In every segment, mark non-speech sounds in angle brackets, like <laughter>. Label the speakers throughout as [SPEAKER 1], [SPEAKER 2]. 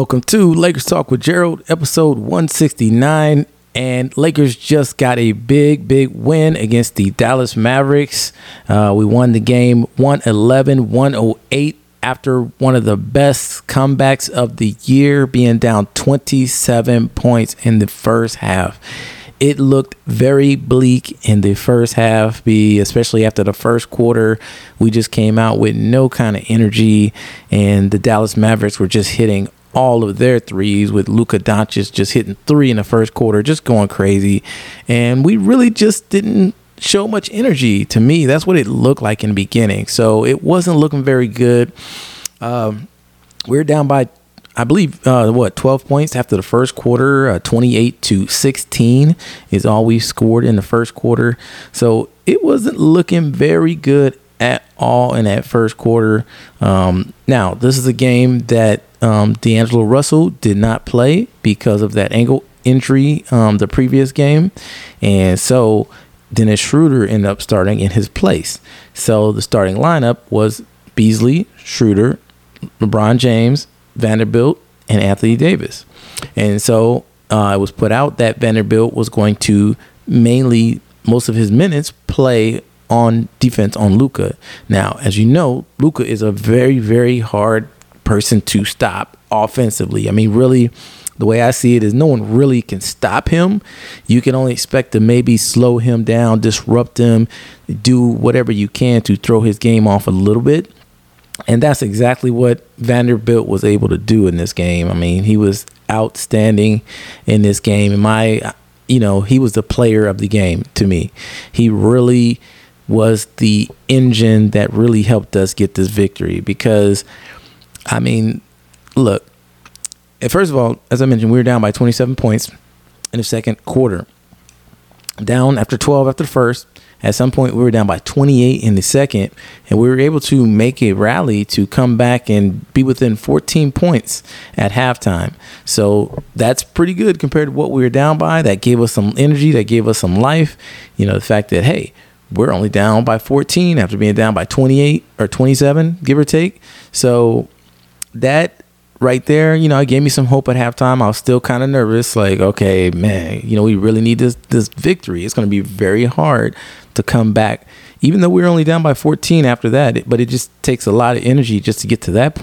[SPEAKER 1] Welcome to Lakers Talk with Gerald, episode 169. And Lakers just got a big, big win against the Dallas Mavericks. Uh, we won the game 111 108 after one of the best comebacks of the year, being down 27 points in the first half it looked very bleak in the first half, be especially after the first quarter. We just came out with no kind of energy, and the Dallas Mavericks were just hitting all of their threes with Luka Doncic just hitting three in the first quarter, just going crazy. And we really just didn't show much energy to me. That's what it looked like in the beginning. So it wasn't looking very good. Um, we are down by I believe uh, what 12 points after the first quarter, uh, 28 to 16 is all we scored in the first quarter. So it wasn't looking very good at all in that first quarter. Um, now this is a game that um, D'Angelo Russell did not play because of that ankle injury um, the previous game, and so Dennis Schroeder ended up starting in his place. So the starting lineup was Beasley, Schroeder, LeBron James, Vanderbilt, and Anthony Davis. And so uh, it was put out that Vanderbilt was going to mainly most of his minutes play on defense on Luka. Now, as you know, Luka is a very, very hard person to stop offensively. I mean, really, the way I see it is no one really can stop him. You can only expect to maybe slow him down, disrupt him, do whatever you can to throw his game off a little bit. And that's exactly what Vanderbilt was able to do in this game. I mean, he was outstanding in this game. In my, you know, he was the player of the game to me. He really was the engine that really helped us get this victory because, I mean, look, first of all, as I mentioned, we were down by 27 points in the second quarter. Down after 12 after the first, at some point, we were down by 28 in the second, and we were able to make a rally to come back and be within 14 points at halftime. So that's pretty good compared to what we were down by. That gave us some energy, that gave us some life. You know, the fact that, hey, we're only down by 14 after being down by 28 or 27, give or take. So that right there, you know, it gave me some hope at halftime. I was still kind of nervous, like, okay, man, you know, we really need this this victory. It's going to be very hard to come back, even though we were only down by 14 after that. But it just takes a lot of energy just to get to that.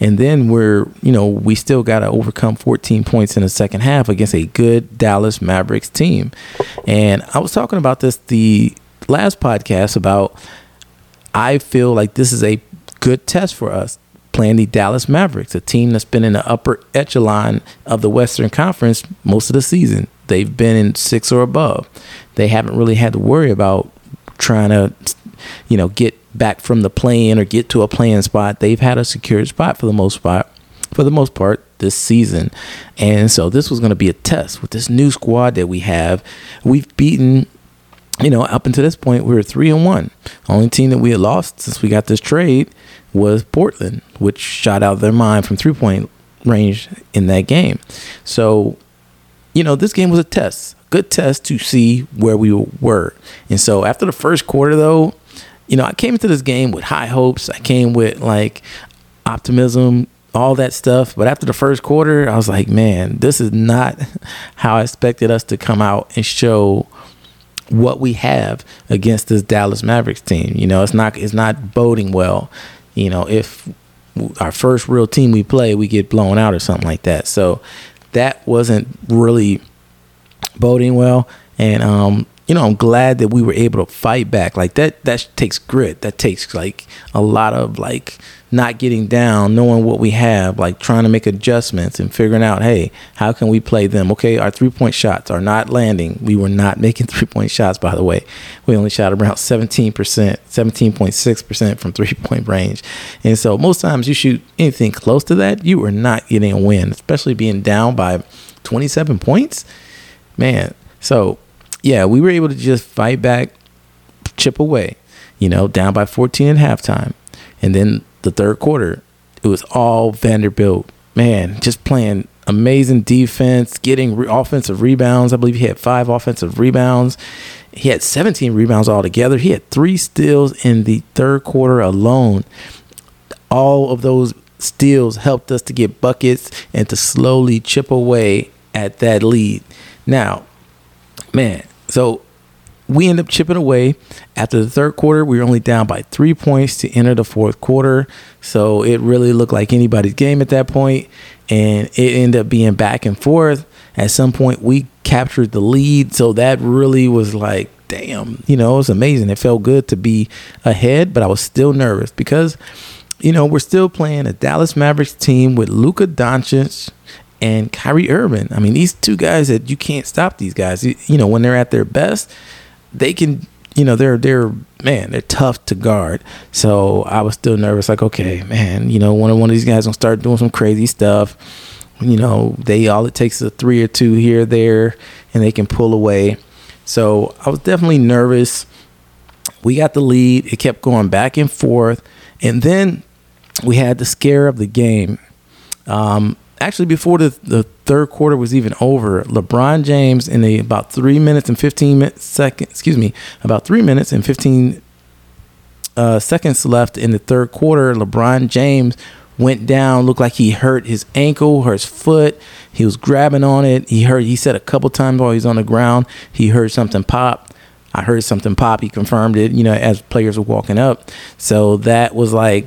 [SPEAKER 1] And then we're, you know, we still got to overcome 14 points in the second half against a good Dallas Mavericks team. And I was talking about this the last podcast about I feel like this is a good test for us play-in the Dallas Mavericks, a team that's been in the upper echelon of the Western Conference most of the season. They've been in six or above. They haven't really had to worry about trying to, you know, get back from the play-in or get to a playing spot. They've had a secured spot for the most part, for the most part this season. And so this was going to be a test with this new squad that we have. We've beaten you know, up until this point, we were three and one. Only team that we had lost since we got this trade was Portland, which shot out their mind from three point range in that game. So, you know, this game was a test, good test to see where we were. And so after the first quarter, though, you know, I came into this game with high hopes. I came with like optimism, all that stuff. But after the first quarter, I was like, man, this is not <laughs> how I expected us to come out and show what we have against this Dallas Mavericks team. You know, it's not it's not boding well. You know, if our first real team we play, we get blown out or something like that. So that wasn't really boding well. And um, you know, I'm glad that we were able to fight back. Like that that takes grit. That takes like a lot of like not getting down, knowing what we have, like trying to make adjustments and figuring out, hey, how can we play them? Okay, our three point shots are not landing. We were not <laughs> making three point shots, by the way. We only shot around 17%, 17.6% from three point range. And so most times you shoot anything close to that, you are not getting a win, especially being down by 27 points. Man, so yeah, we were able to just fight back, chip away, you know, down by 14 at halftime. And then the third quarter, it was all Vanderbilt. Man, just playing amazing defense, getting re- offensive rebounds. I believe he had five offensive rebounds. He had 17 rebounds altogether. He had three steals in the third quarter alone. All of those steals helped us to get buckets and to slowly chip away at that lead. Now, man, so we end up chipping away. After the third quarter, we were only down by three points to enter the fourth quarter. So it really looked like anybody's game at that point, and it ended up being back and forth. At some point, we captured the lead. So that really was like, damn, you know, it was amazing. It felt good to be ahead, but I was still nervous because, you know, we're still playing a Dallas Mavericks team with Luka Doncic and Kyrie Irving. I mean, these two guys that you can't stop these guys. You, you know, when they're at their best, they can you know they're they're man they're tough to guard. So i was still nervous like okay man you know one of one of these guys gonna start doing some crazy stuff. You know they all it takes is a three or two here there and they can pull away. So i was definitely nervous. We got the lead. It kept going back and forth. And then we had the scare of the game. Um, actually before the, the third quarter was even over, LeBron James in a about three minutes and fifteen seconds, excuse me, about three minutes and fifteen uh, seconds left in the third quarter. LeBron James went down, looked like he hurt his ankle, hurt his foot. He was grabbing on it. He heard he said a couple times while he was on the ground, he heard something pop. I heard something pop. He confirmed it, you know, as players were walking up. So that was like,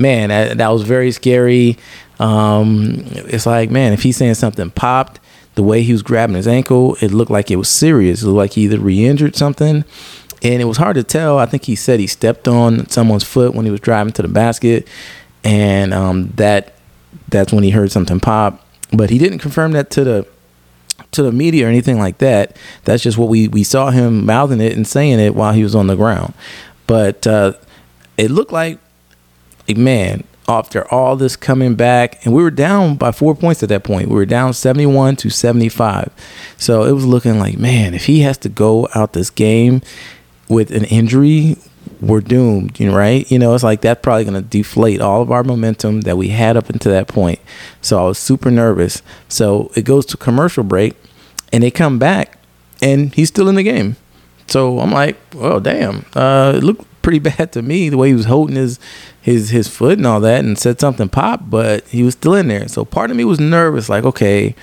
[SPEAKER 1] man, that, that was very scary. Um, it's like, man, if he's saying something popped, the way he was grabbing his ankle, it looked like it was serious. It looked like he either re-injured something, and it was hard to tell. I think he said he stepped on someone's foot when he was driving to the basket, and um, that that's when he heard something pop. But he didn't confirm that to the to the media or anything like that. That's just what we we saw him mouthing it and saying it while he was on the ground. But uh, it looked like, man, after all this coming back, and we were down by four points at that point. We were down 71 to 75. So it was looking like, man, if he has to go out this game with an injury, we're doomed, you know, right? You know, it's like that's probably going to deflate all of our momentum that we had up until that point. So I was super nervous. So it goes to commercial break, and they come back, and he's still in the game. So I'm like, well, damn. Uh, it looked pretty <laughs> bad to me the way he was holding his his his foot and all that and said something pop, but he was still in there. So part of me was nervous, like, okay,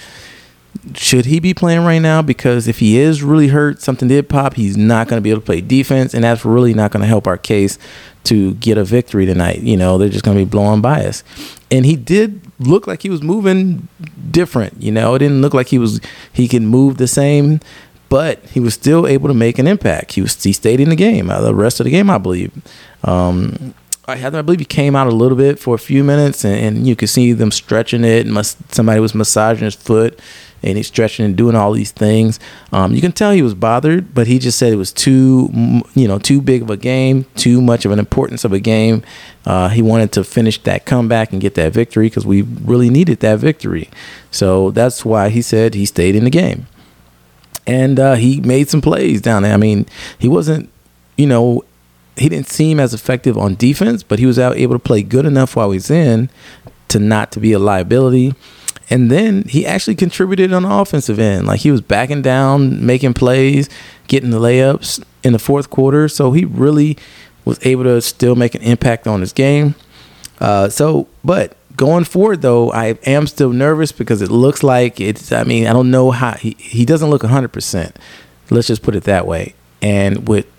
[SPEAKER 1] should he be playing right now? Because if he is really hurt, something did pop, he's not going to be able to play defense, and that's really not going to help our case to get a victory tonight. You know, they're just going to be blowing by us. And he did look like he was moving different. You know, it didn't look like he was he could move the same but he was still able to make an impact. He was he stayed in the game uh, the rest of the game, I believe. Um, I, I believe he came out a little bit for a few minutes, and, and you could see them stretching it. And somebody was massaging his foot, and he's stretching and doing all these things. Um, you can tell he was bothered, but he just said it was too, you know, too big of a game, too much of an importance of a game. Uh, he wanted to finish that comeback and get that victory because we really needed that victory. So that's why he said he stayed in the game and uh, he made some plays down there. I mean, he wasn't, you know, he didn't seem as effective on defense, but he was able to play good enough while he's in to not to be a liability. And then he actually contributed on the offensive end. Like he was backing down, making plays, getting the layups in the fourth quarter. So he really was able to still make an impact on his game. Uh, so, but going forward though, I am still nervous because it looks like it's. I mean, I don't know how he he doesn't look 100. percent Let's just put it that way. And with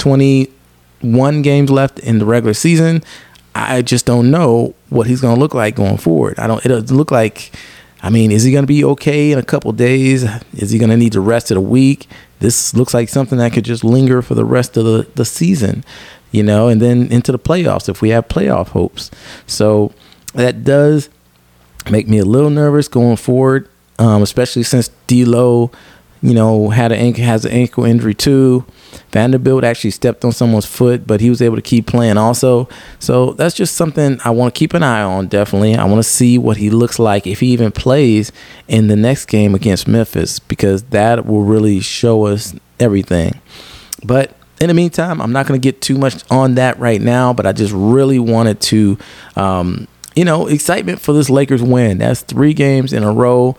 [SPEAKER 1] 21 games left in the regular season, I just don't know what he's going to look like going forward. I don't. It doesn't look like. I mean, is he going to be okay in a couple days? Is he going to need to rest it a week? This looks like something that could just linger for the rest of the, the season, you know, and then into the playoffs if we have playoff hopes. So that does make me a little nervous going forward, um, especially since D'Lo, you know, had an ankle has an ankle injury too. Vanderbilt actually stepped on someone's foot, but he was able to keep playing also. So that's just something I want to keep an eye on. Definitely, I want to see what he looks like if he even plays in the next game against Memphis, because that will really show us everything. But in the meantime, I'm not going to get too much on that right now, but I just really wanted to um, you know, excitement for this Lakers win. That's three games in a row.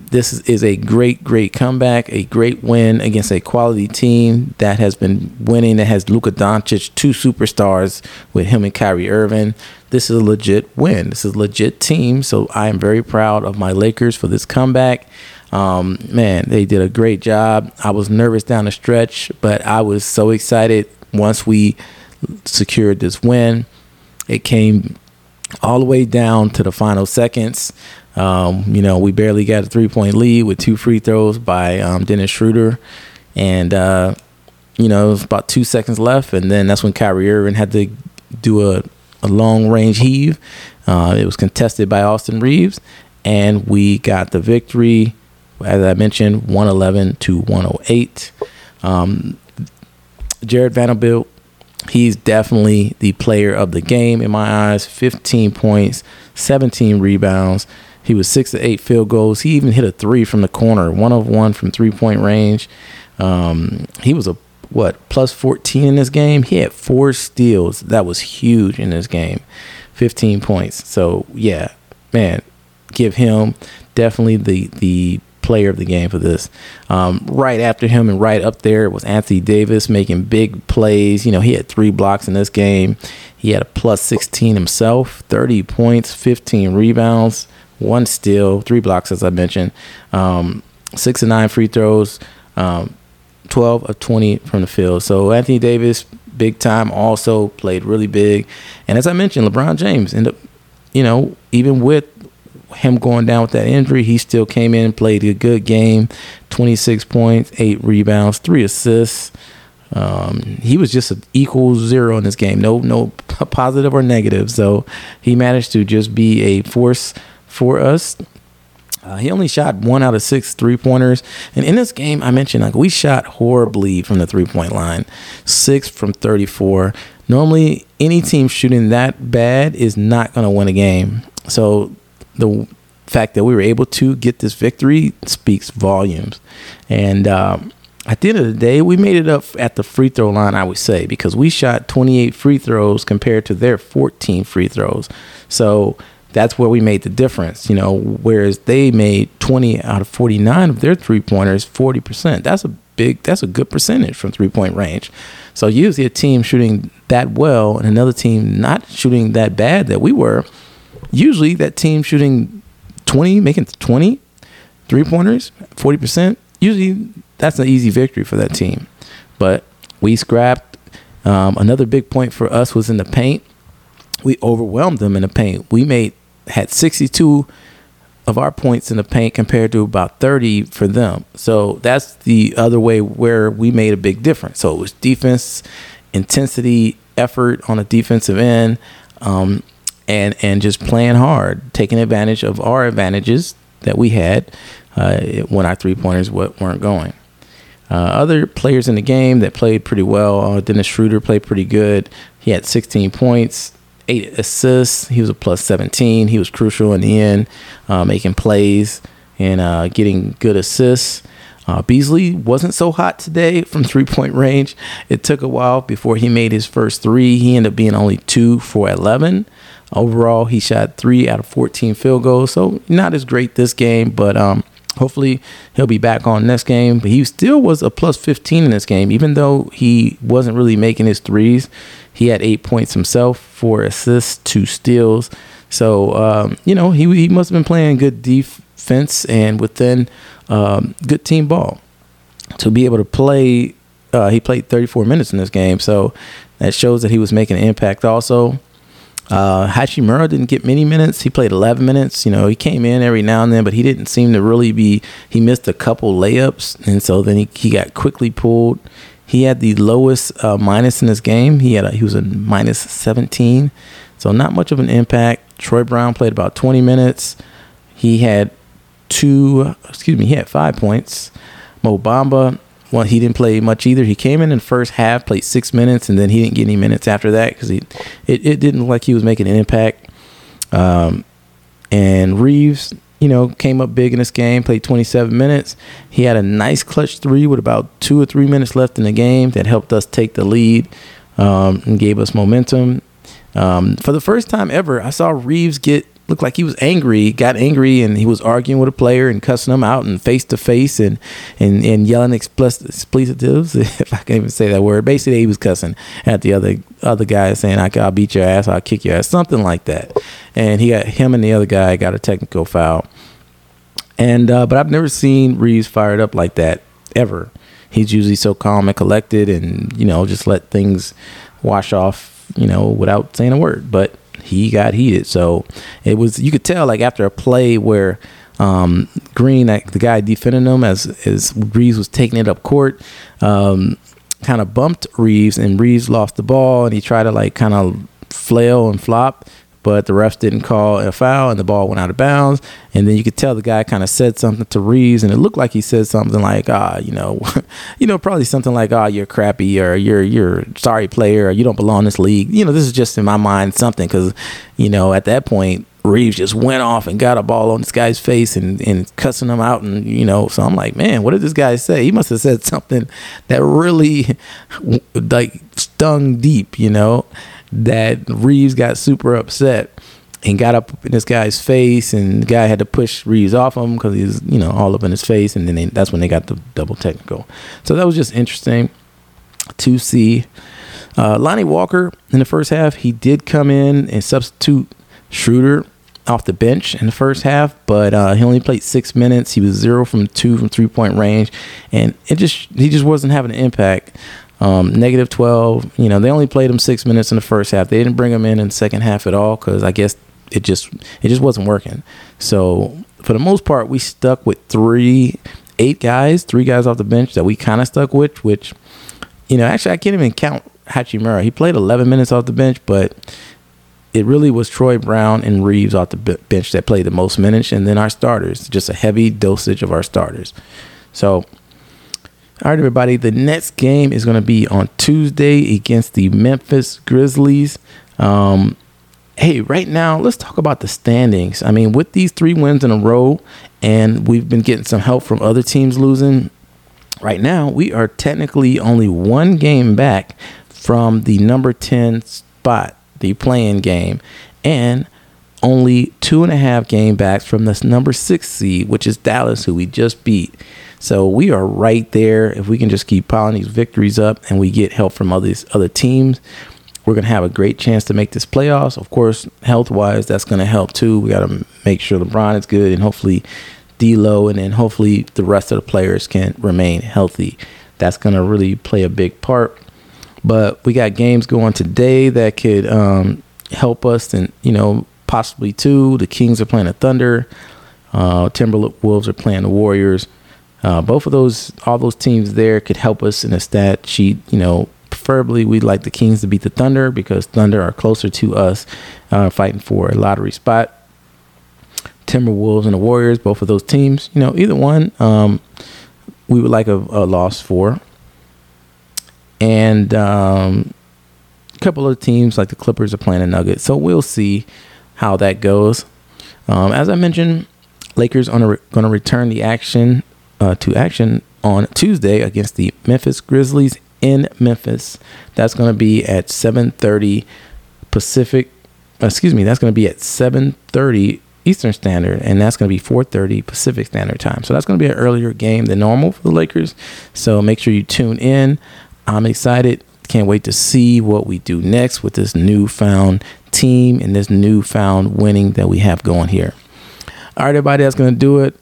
[SPEAKER 1] This is a great, great comeback, a great win against a quality team that has been winning. That has Luka Doncic, two superstars with him and Kyrie Irving. This is a legit win. This is a legit team. So I am very proud of my Lakers for this comeback. Um, man, they did a great job. I was nervous down the stretch, but I was so excited once we secured this win. It came all the way down to the final seconds. Um, you know, we barely got a three point lead with two free throws by um, Dennis Schroeder. And, uh, you know, it was about two seconds left. And then that's when Kyrie Irving had to do a, a long range heave. Uh, it was contested by Austin Reaves. And we got the victory, as I mentioned, 111 to 108. Um, Jarred Vanderbilt he's definitely the player of the game in my eyes. 15 points 17 rebounds. He was six to eight field goals. He even hit a three from the corner one of one from three point range. Um, he was a what plus 14 in this game? He had four steals. That was huge in this game. 15 points. So yeah man give him definitely the the player of the game for this. Um, right after him and right up there was Anthony Davis making big plays. You know, he had three blocks in this game. He had a plus 16 himself, 30 points, 15 rebounds, one steal, three blocks, as I mentioned, um, six and nine free throws, um, 12 of 20 from the field. So Anthony Davis, big time, also played really big. And as I mentioned, LeBron James ended up, you know, even with him going down with that injury, he still came in and played a good game 26 points, eight rebounds, three assists. Um, he was just an equal zero in this game, no no <laughs> positive or negative. So he managed to just be a force for us. Uh, he only shot one out of six three pointers, and in this game, I mentioned like we shot horribly from the three point line, six from thirty four. Normally, any team shooting that bad is not going to win a game. So the fact that we were able to get this victory speaks volumes. And um, at the end of the day, we made it up at the free throw line, I would say, because we shot 28 free throws compared to their 14 free throws. So that's where we made the difference, you know, whereas they made 20 out of 49 of their three pointers, 40%. That's a big, that's a good percentage from three point range. So usually a team shooting that well and another team not shooting that bad that we were, usually that team shooting 20, making 20 three pointers, 40%, usually that's an easy victory for that team. But we scrapped. Um, another big point for us was in the paint. We overwhelmed them in the paint. We made had 62 of our points in the paint compared to about 30 for them. So that's the other way where we made a big difference. So it was defense, intensity, effort on the defensive end, um, and and just playing hard, taking advantage of our advantages that we had uh, when our three pointers weren't going. Uh, other players in the game that played pretty well. Uh, Dennis Schroeder played pretty good. He had 16 points, eight assists. He was a plus 17. He was crucial in the end, uh, making plays and uh, getting good assists. Uh, Beasley wasn't so hot today <laughs> from three point range. It took a while before he made his first three. He ended up being only two for 11. Overall, he shot three out of 14 field goals. So not as great this game, but um, hopefully he'll be back on next game. But he still was a plus 15 in this game, even though he wasn't really making his threes. He had eight points himself, four assists, two steals. So um, you know he he must have been playing good defense and within um, good team ball to be able to play. Uh, he played 34 minutes in this game, so that shows that he was making an impact. Also, uh, Hachimura didn't get many minutes. He played 11 minutes. You know, he came in every now and then, but he didn't seem to really be. He missed a couple layups, and so then he, he got quickly pulled. He had the lowest uh, minus in this game. He had a, he was a minus 17, so not much of an impact. Troy Brown played about 20 minutes. He had two, excuse me, he had five points. Mo Bamba well, he didn't play much either. He came in in first half, played six minutes, and then he didn't get any minutes after that because it, it didn't look like he was making an impact. Um, and Reaves, you know, came up big in this game, played 27 minutes. He had a nice clutch three with about two or three minutes left in the game that helped us take the lead um, and gave us momentum. Um, for the first time ever, I saw Reaves get looked like he was angry, got angry, and he was arguing with a player and cussing him out and face to face and and and yelling expletives, <laughs> if I can even say that word. Basically, he was cussing at the other other guy, saying, "I'll beat your ass, I'll kick your ass," something like that. And he got him and the other guy got a technical foul. And uh, but I've never seen Reaves fired up like that ever. He's usually so calm and collected, and you know just let things wash off, you know, without saying a word. But he got heated. So it was you could tell like after a play where um, Green, like the guy defending him as as Reaves was taking it up court, um, kind of bumped Reaves and Reaves lost the ball and he tried to like kind of flail and flop but the refs didn't call a foul and the ball went out of bounds. And then you could tell the guy kind of said something to Reaves, and it looked like he said something like, "Ah, you know, <laughs> you know, probably something like, ah, oh, you're crappy, or you're you're sorry player, or you don't belong in this league." You know, this is just in my mind something because, you know, at that point. Reaves just went off and got a ball on this guy's face and, and cussing him out and you know so I'm like man what did this guy say he must have said something that really <laughs> like stung deep you know that Reaves got super upset and got up in this guy's face, and the guy had to push Reeves off him because he was, you know, all up in his face, and then they, that's when they got the double technical. So that was just interesting to see. Uh, Lonnie Walker in the first half, he did come in and substitute Schroeder off the bench in the first half, but uh, he only played six minutes. He was zero from two from three point range, and it just he just wasn't having an impact. Um, negative 12. You know, they only played him six minutes in the first half. They didn't bring him in in the second half at all because I guess it just it just wasn't working. So for the most part, we stuck with three, eight guys, three guys off the bench that we kind of stuck with. Which, you know, actually I can't even count Hachimura. He played 11 minutes off the bench, but it really was Troy Brown and Reaves off the bench that played the most minutes, and then our starters. Just a heavy dosage of our starters. So all right, everybody. The next game is going to be on Tuesday against the Memphis Grizzlies. Um, hey, right now, let's talk about the standings. I mean, with these three wins in a row, and we've been getting some help from other teams losing, right now, we are technically only one game back from the number 10 spot, the play-in game, and only two and a half game backs from this number six seed, which is Dallas, who we just beat. So we are right there. If we can just keep piling these victories up and we get help from other other teams, we're gonna have a great chance to make this playoffs. Of course, health wise, that's gonna help too. We gotta make sure LeBron is good and hopefully D'Lo, and then hopefully the rest of the players can remain healthy. That's gonna really play a big part. But we got games going today that could um, help us, and you know possibly too. The Kings are playing the Thunder. Uh, Timberwolves are playing the Warriors. Uh, both of those, all those teams there could help us in a stat sheet. You know, preferably we'd like the Kings to beat the Thunder because Thunder are closer to us, uh, fighting for a lottery spot. Timberwolves and the Warriors, both of those teams, you know, either one, um, we would like a, a loss for. And um, a couple of teams like the Clippers are playing the Nuggets, so we'll see how that goes. Um, as I mentioned, Lakers are re- going to return the action uh, to action on Tuesday against the Memphis Grizzlies in Memphis. That's going to be at 7:30 Pacific. Excuse me. That's going to be at 7:30 Eastern Standard, and that's going to be 4:30 Pacific Standard Time. So that's going to be an earlier game than normal for the Lakers. So make sure you tune in. I'm excited. Can't wait to see what we do next with this newfound team and this newfound winning that we have going here. All right, everybody, that's going to do it.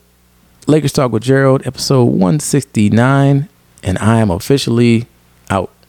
[SPEAKER 1] Lakers Talk with Gerald, episode 169, and I am officially.